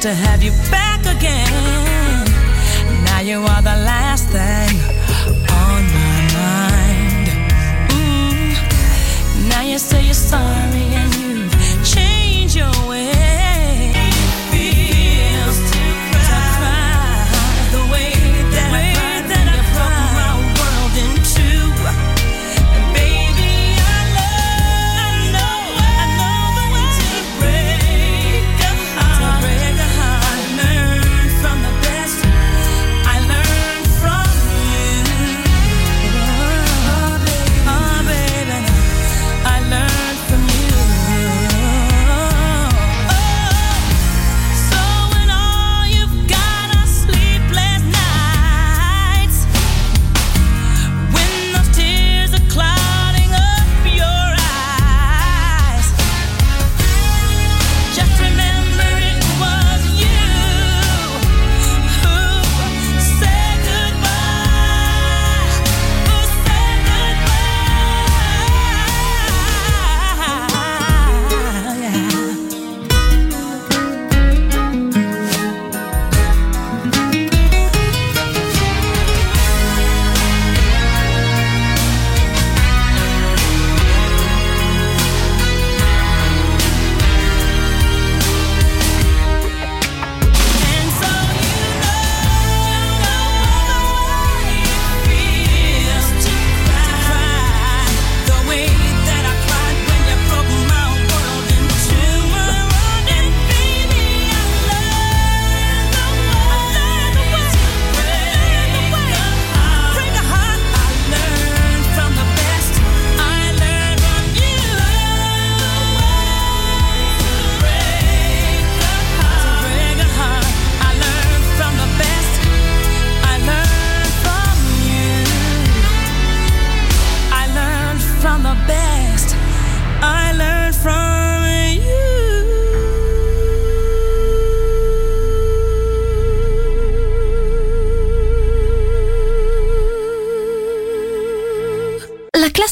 to have you back.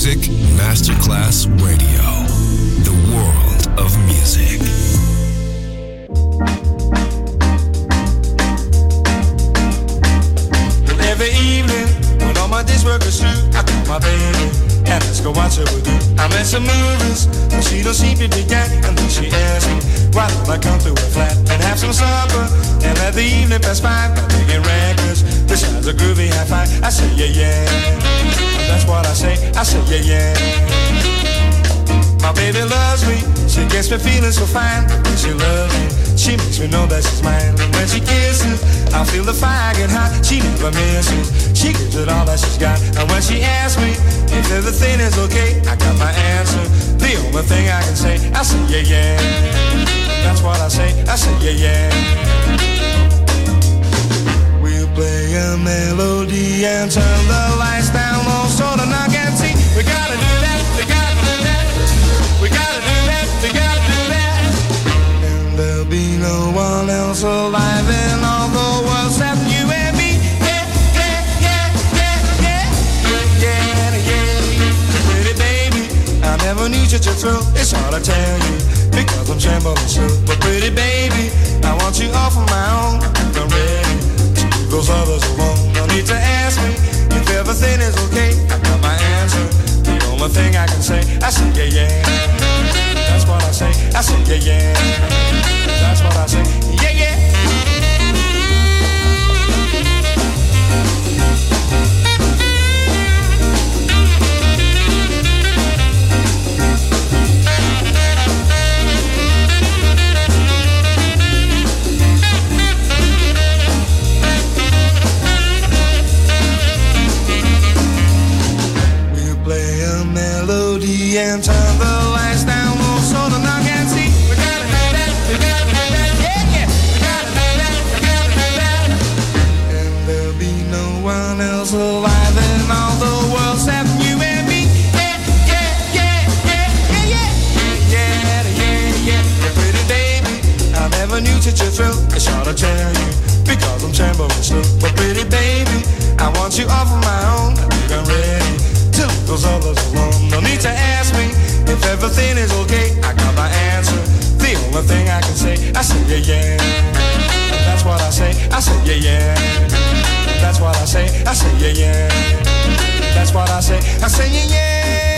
Music Masterclass Radio, the world of music. Every evening, when all my days work is through, I call my baby and let's go watch a movie. I'm at some movies, but she don't seem to be getting. And then she asks me, why don't I come to her flat and have some supper and let the evening pass by by making records besides a groovy high five. I say yeah yeah, that's what I say. I say yeah yeah. My baby loves me, she gets me feeling so fine. When she loves me, she makes me know that she's mine. When she kisses, I feel the fire get hot. She never misses, she gives it all that she's got. And when she asks me if everything is okay, I got my answer. The only thing I can say, I say yeah yeah. That's what I say, I say yeah yeah. We'll play a melody and turn the lights down low so the knock can see. We gotta do that, we gotta do that. We gotta do that, we gotta do that. And there'll be no one else alive in all never need you to thrill. It's hard to tell you because I'm trembling still. But pretty baby, I want you all for my own. I'm ready to leave those others alone. No need to ask me if everything is okay. I got my answer. The only thing I can say, I say yeah yeah. That's what I say. I say yeah yeah. That's what I say. Yeah yeah. Thrill. It's hard to tell you because I'm trembling still. But pretty baby, I want you all for my own. I think I'm ready to leave those others alone. No need to ask me if everything is okay. I got my answer. The only thing I can say, I say yeah yeah. That's what I say. I say yeah yeah. That's what I say. I say yeah yeah. That's what I say. I say yeah yeah.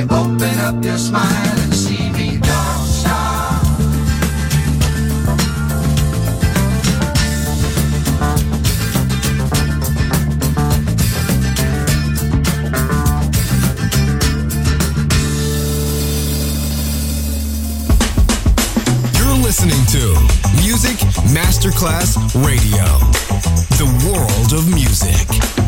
you open up your smile and see me don't. You're listening to Music Masterclass Radio, the world of music.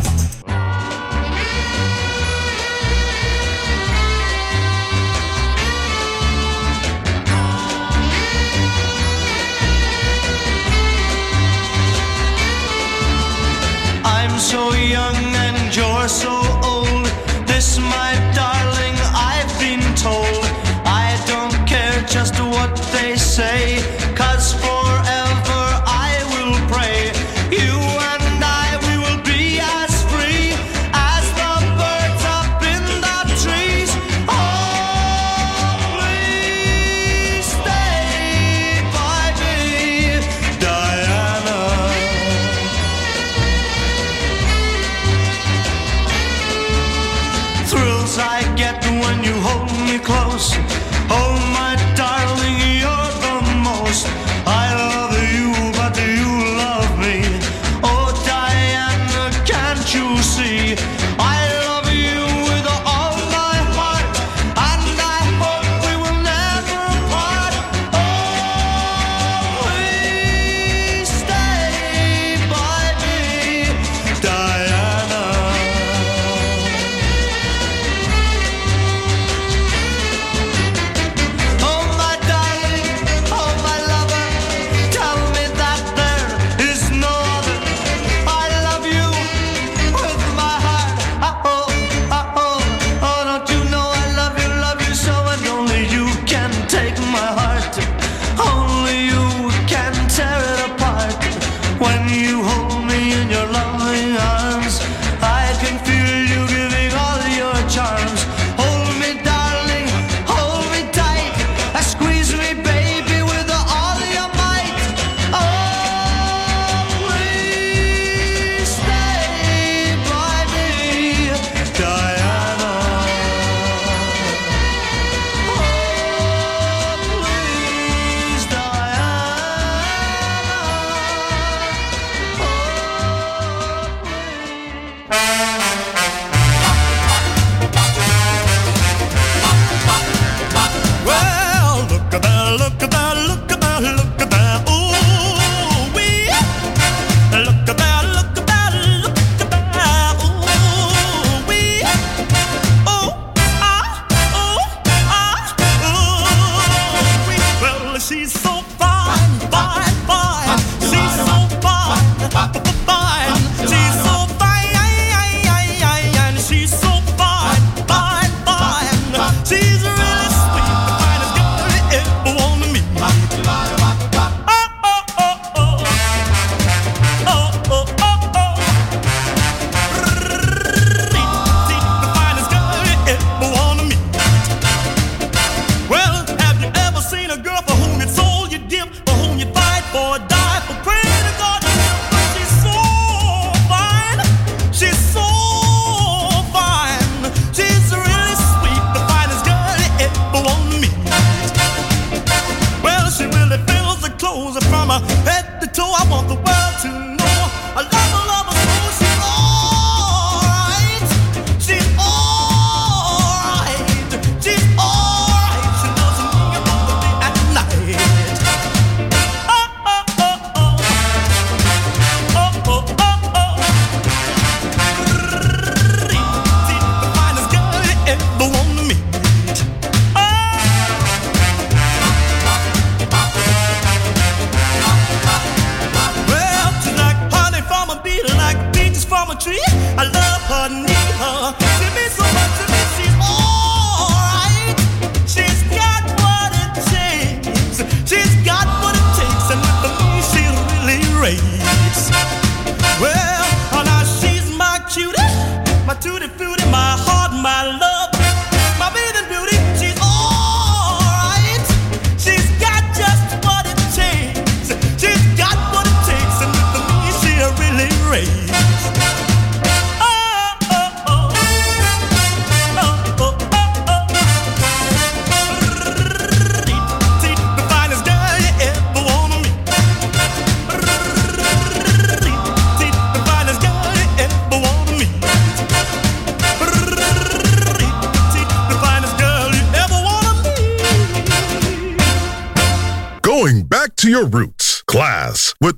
my head to toe. I want the world to know I love, I love.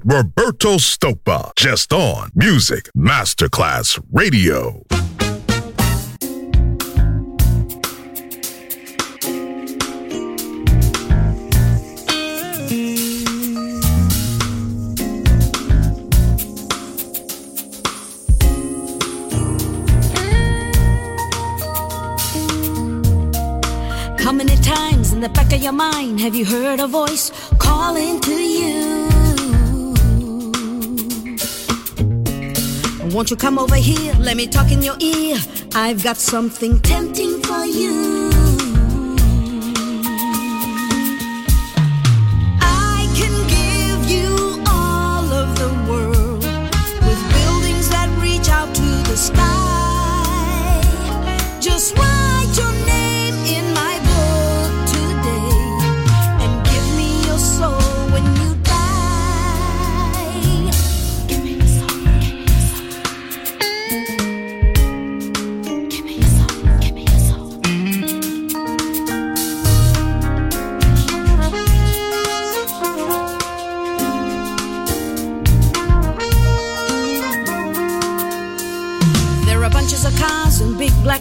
Roberto Stoppa, just on Music Masterclass Radio. How many times in the back of your mind have you heard a voice calling to you? Won't you come over here? Let me talk in your ear. I've got something tempting for you.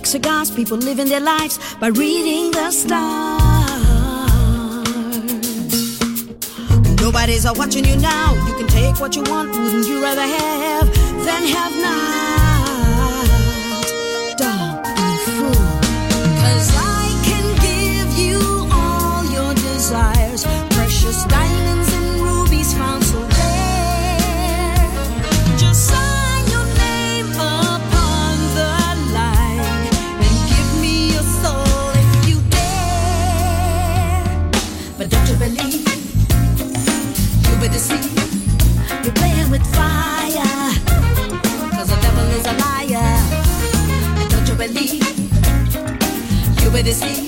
Cigars, people living their lives by reading the stars. Nobody's watching you now. You can take what you want. Wouldn't you rather have than have not? this heat.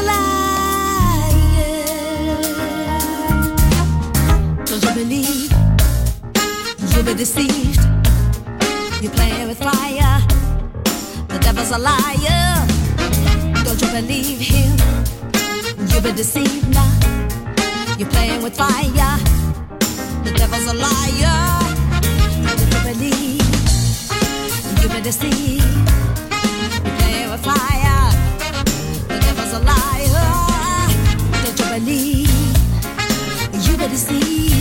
liar. Don't you believe you'll be deceived? You're playing with fire. The devil's a liar. Don't you believe him? You'll be deceived now. You're playing with fire. The devil's a liar. Don't you believe? You'll be deceived. the sea.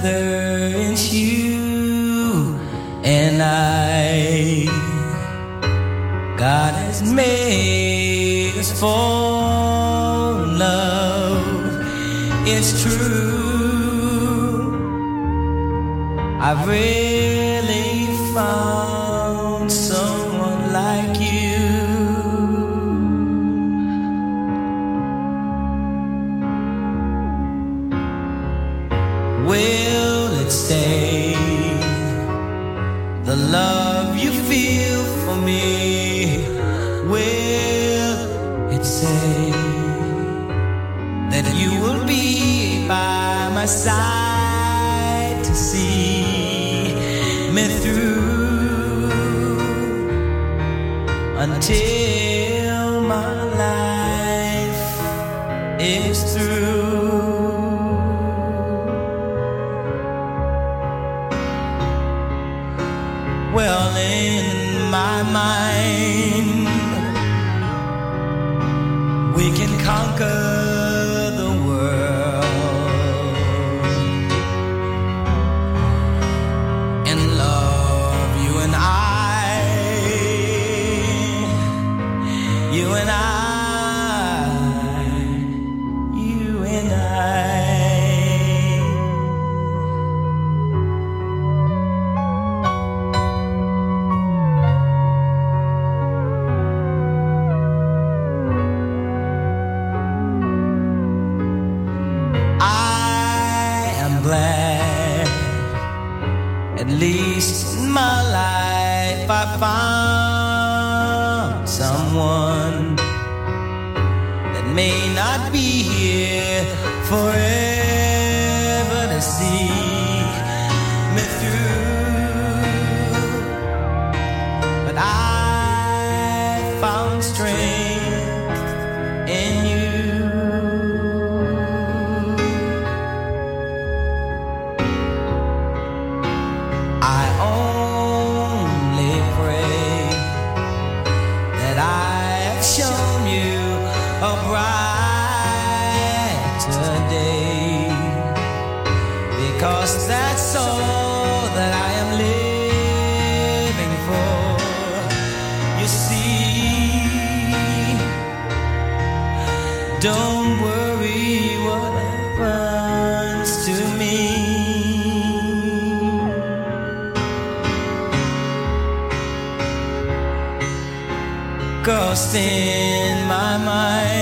together. will it stay? The love you feel for me, will it say that you will be by my side to see me through until my life is through? That I have shown you a brighter day because that's all that I am living for. You see, don't Cause in my mind,